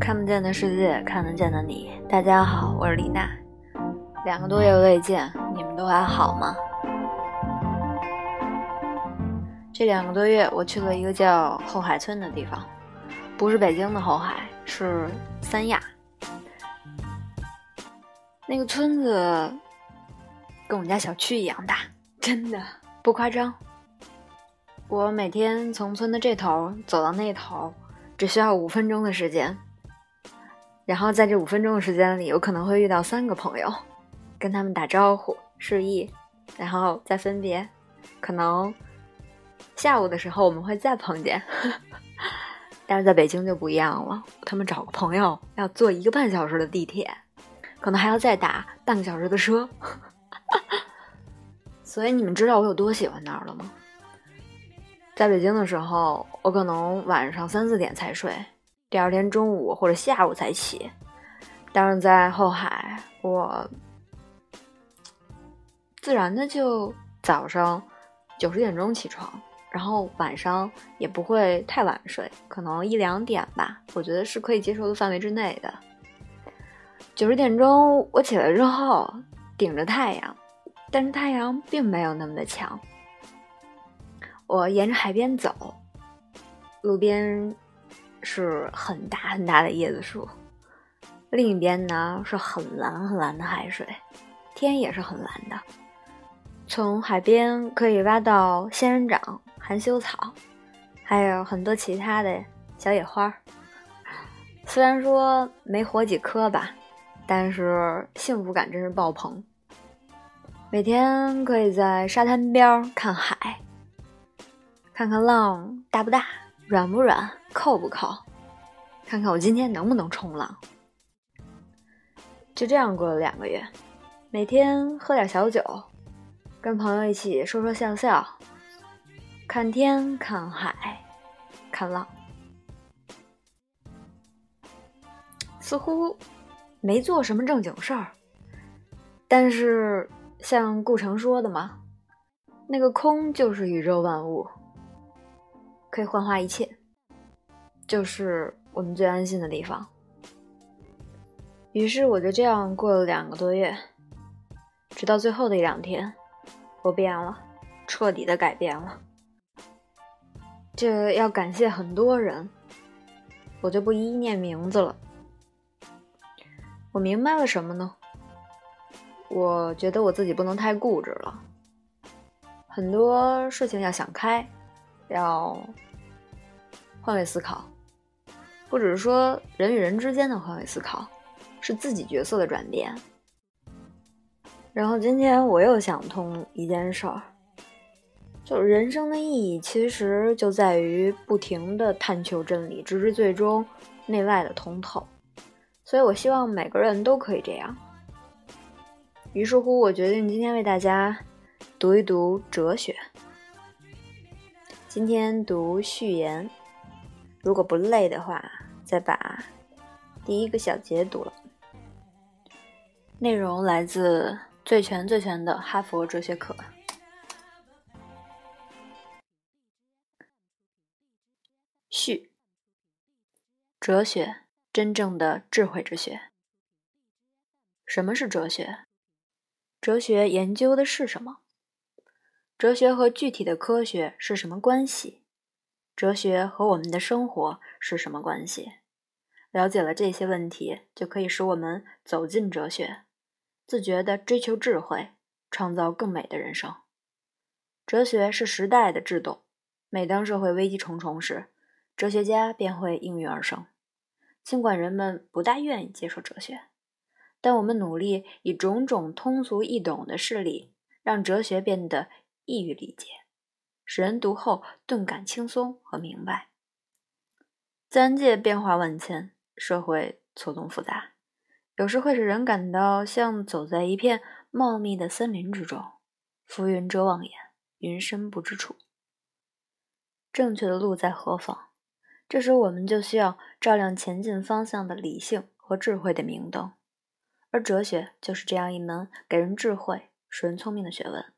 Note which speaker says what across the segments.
Speaker 1: 看不见的世界，看得见的你。大家好，我是李娜。两个多月未见，你们都还好吗？这两个多月，我去了一个叫后海村的地方，不是北京的后海，是三亚。那个村子跟我们家小区一样大，真的不夸张。我每天从村的这头走到那头，只需要五分钟的时间。然后在这五分钟的时间里，有可能会遇到三个朋友，跟他们打招呼示意，然后再分别。可能下午的时候我们会再碰见，但是在北京就不一样了。他们找个朋友要坐一个半小时的地铁，可能还要再打半个小时的车。所以你们知道我有多喜欢那儿了吗？在北京的时候，我可能晚上三四点才睡，第二天中午或者下午才起。但是在后海，我自然的就早上九十点钟起床，然后晚上也不会太晚睡，可能一两点吧，我觉得是可以接受的范围之内的。九十点钟我起来之后，顶着太阳，但是太阳并没有那么的强。我沿着海边走，路边是很大很大的椰子树，另一边呢是很蓝很蓝的海水，天也是很蓝的。从海边可以挖到仙人掌、含羞草，还有很多其他的小野花。虽然说没活几棵吧，但是幸福感真是爆棚。每天可以在沙滩边看海。看看浪大不大，软不软，扣不扣？看看我今天能不能冲浪？就这样过了两个月，每天喝点小酒，跟朋友一起说说笑笑，看天看海看浪，似乎没做什么正经事儿。但是像顾城说的嘛，那个空就是宇宙万物。可以幻化一切，就是我们最安心的地方。于是我就这样过了两个多月，直到最后的一两天，我变了，彻底的改变了。这要感谢很多人，我就不一一念名字了。我明白了什么呢？我觉得我自己不能太固执了，很多事情要想开。要换位思考，不只是说人与人之间的换位思考，是自己角色的转变。然后今天我又想通一件事儿，就是人生的意义其实就在于不停的探求真理，直至最终内外的通透。所以我希望每个人都可以这样。于是乎，我决定今天为大家读一读哲学。今天读序言，如果不累的话，再把第一个小节读了。内容来自最全最全的哈佛哲学课。序：哲学，真正的智慧之学。什么是哲学？哲学研究的是什么？哲学和具体的科学是什么关系？哲学和我们的生活是什么关系？了解了这些问题，就可以使我们走进哲学，自觉地追求智慧，创造更美的人生。哲学是时代的制动，每当社会危机重重时，哲学家便会应运而生。尽管人们不大愿意接受哲学，但我们努力以种种通俗易懂的事例，让哲学变得。易于理解，使人读后顿感轻松和明白。自然界变化万千，社会错综复杂，有时会使人感到像走在一片茂密的森林之中，浮云遮望眼，云深不知处。正确的路在何方？这时我们就需要照亮前进方向的理性和智慧的明灯，而哲学就是这样一门给人智慧、使人聪明的学问。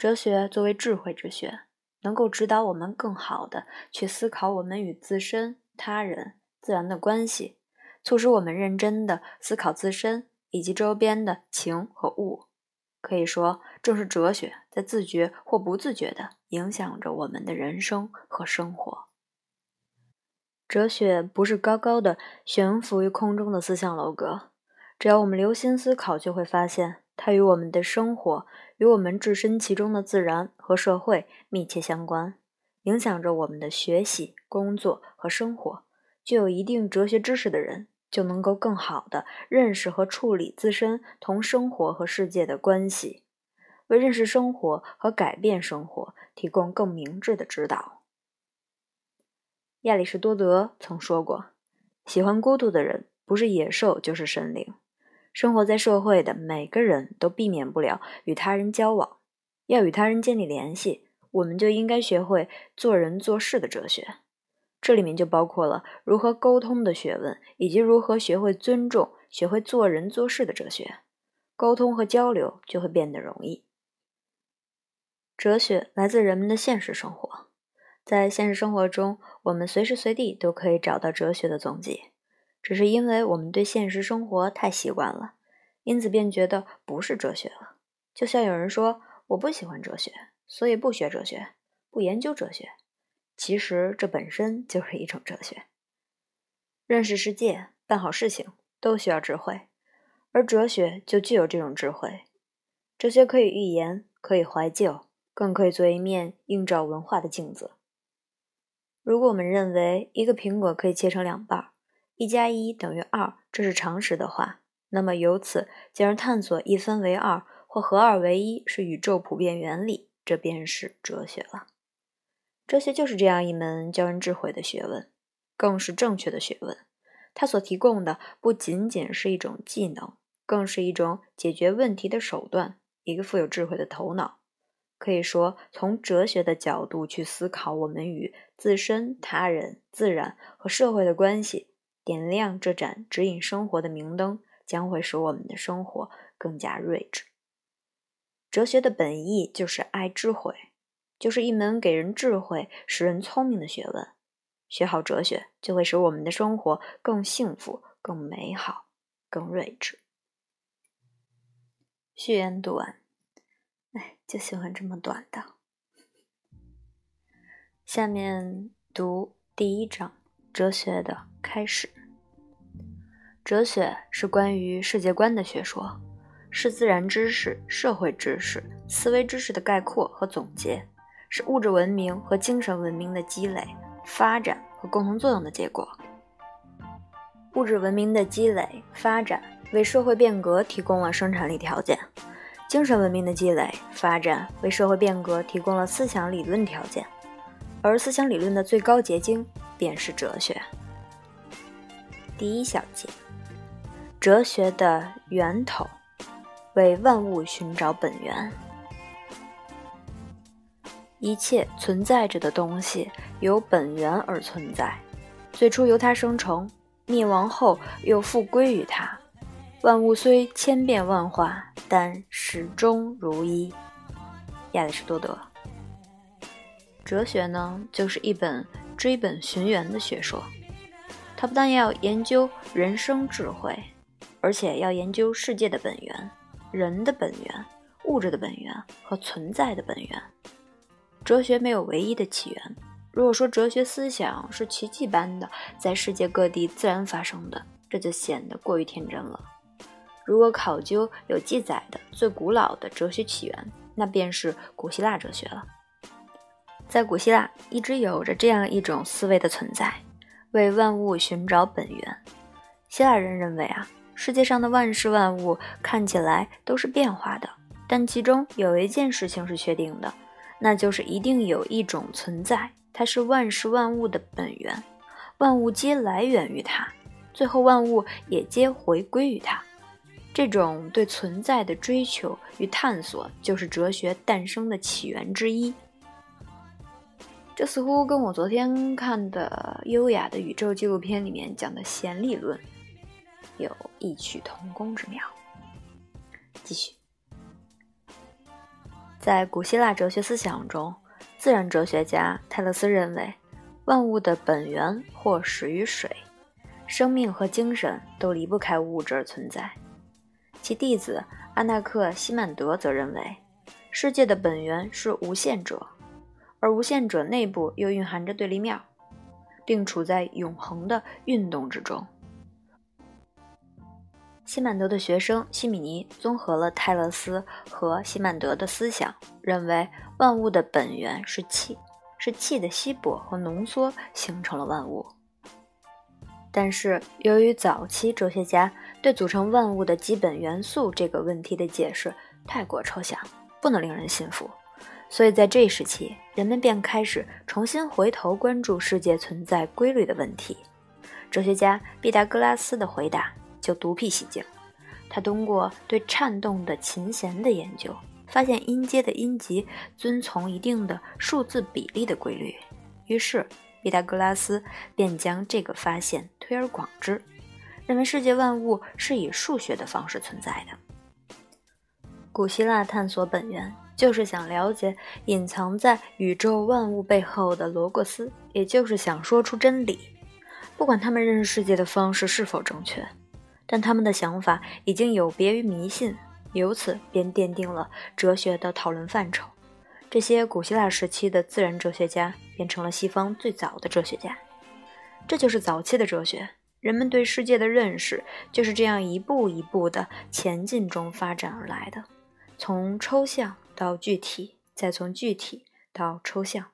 Speaker 1: 哲学作为智慧之学，能够指导我们更好的去思考我们与自身、他人自然的关系，促使我们认真的思考自身以及周边的情和物。可以说，正是哲学在自觉或不自觉地影响着我们的人生和生活。哲学不是高高的悬浮于空中的思想楼阁，只要我们留心思考，就会发现它与我们的生活、与我们置身其中的自然和社会密切相关，影响着我们的学习、工作和生活。具有一定哲学知识的人。就能够更好的认识和处理自身同生活和世界的关系，为认识生活和改变生活提供更明智的指导。亚里士多德曾说过：“喜欢孤独的人，不是野兽就是神灵。”生活在社会的每个人都避免不了与他人交往，要与他人建立联系，我们就应该学会做人做事的哲学。这里面就包括了如何沟通的学问，以及如何学会尊重、学会做人做事的哲学。沟通和交流就会变得容易。哲学来自人们的现实生活，在现实生活中，我们随时随地都可以找到哲学的踪迹。只是因为我们对现实生活太习惯了，因此便觉得不是哲学了。就像有人说：“我不喜欢哲学，所以不学哲学，不研究哲学。”其实这本身就是一种哲学。认识世界、办好事情都需要智慧，而哲学就具有这种智慧。哲学可以预言，可以怀旧，更可以做一面映照文化的镜子。如果我们认为一个苹果可以切成两半儿，一加一等于二，这是常识的话，那么由此进而探索一分为二或合二为一是宇宙普遍原理，这便是哲学了。哲学就是这样一门教人智慧的学问，更是正确的学问。它所提供的不仅仅是一种技能，更是一种解决问题的手段，一个富有智慧的头脑。可以说，从哲学的角度去思考我们与自身、他人、自然和社会的关系，点亮这盏指引生活的明灯，将会使我们的生活更加睿智。哲学的本意就是爱智慧。就是一门给人智慧、使人聪明的学问。学好哲学，就会使我们的生活更幸福、更美好、更睿智。序言读完，哎，就喜欢这么短的。下面读第一章：哲学的开始。哲学是关于世界观的学说，是自然知识、社会知识、思维知识的概括和总结。是物质文明和精神文明的积累、发展和共同作用的结果。物质文明的积累、发展为社会变革提供了生产力条件；精神文明的积累、发展为社会变革提供了思想理论条件。而思想理论的最高结晶便是哲学。第一小节，哲学的源头，为万物寻找本源。一切存在着的东西由本源而存在，最初由它生成，灭亡后又复归于它。万物虽千变万化，但始终如一。亚里士多德。哲学呢，就是一本追本寻源的学说。它不但要研究人生智慧，而且要研究世界的本源、人的本源、物质的本源和存在的本源。哲学没有唯一的起源。如果说哲学思想是奇迹般的在世界各地自然发生的，这就显得过于天真了。如果考究有记载的最古老的哲学起源，那便是古希腊哲学了。在古希腊，一直有着这样一种思维的存在：为万物寻找本源。希腊人认为啊，世界上的万事万物看起来都是变化的，但其中有一件事情是确定的。那就是一定有一种存在，它是万事万物的本源，万物皆来源于它，最后万物也皆回归于它。这种对存在的追求与探索，就是哲学诞生的起源之一。这似乎跟我昨天看的《优雅的宇宙》纪录片里面讲的弦理论有异曲同工之妙。继续。在古希腊哲学思想中，自然哲学家泰勒斯认为，万物的本源或始于水，生命和精神都离不开物质而存在。其弟子阿纳克西曼德则认为，世界的本源是无限者，而无限者内部又蕴含着对立面，并处在永恒的运动之中。西曼德的学生西米尼综合了泰勒斯和西曼德的思想，认为万物的本源是气，是气的稀薄和浓缩形成了万物。但是，由于早期哲学家对组成万物的基本元素这个问题的解释太过抽象，不能令人信服，所以在这一时期，人们便开始重新回头关注世界存在规律的问题。哲学家毕达哥拉斯的回答就独辟蹊径，他通过对颤动的琴弦的研究，发现音阶的音级遵从一定的数字比例的规律，于是。毕达哥拉斯便将这个发现推而广之，认为世界万物是以数学的方式存在的。古希腊探索本源，就是想了解隐藏在宇宙万物背后的罗格斯，也就是想说出真理。不管他们认识世界的方式是否正确，但他们的想法已经有别于迷信，由此便奠定了哲学的讨论范畴。这些古希腊时期的自然哲学家变成了西方最早的哲学家，这就是早期的哲学。人们对世界的认识就是这样一步一步的前进中发展而来的，从抽象到具体，再从具体到抽象，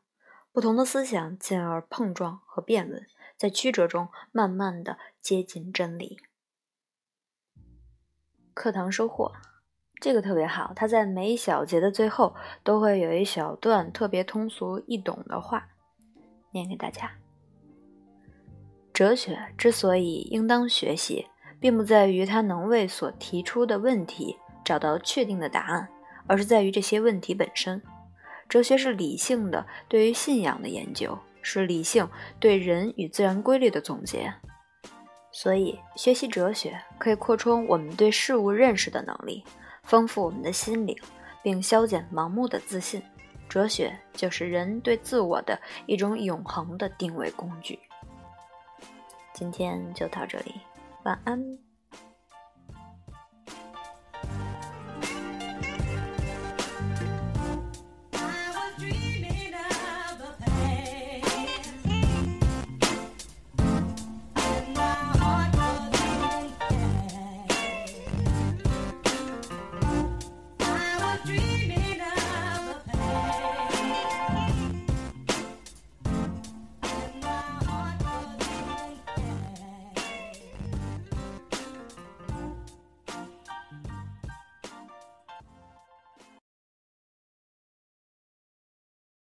Speaker 1: 不同的思想进而碰撞和辩论，在曲折中慢慢的接近真理。课堂收获。这个特别好，他在每一小节的最后都会有一小段特别通俗易懂的话，念给大家。哲学之所以应当学习，并不在于它能为所提出的问题找到确定的答案，而是在于这些问题本身。哲学是理性的对于信仰的研究，是理性对人与自然规律的总结。所以，学习哲学可以扩充我们对事物认识的能力。丰富我们的心灵，并消减盲目的自信。哲学就是人对自我的一种永恒的定位工具。今天就到这里，晚安。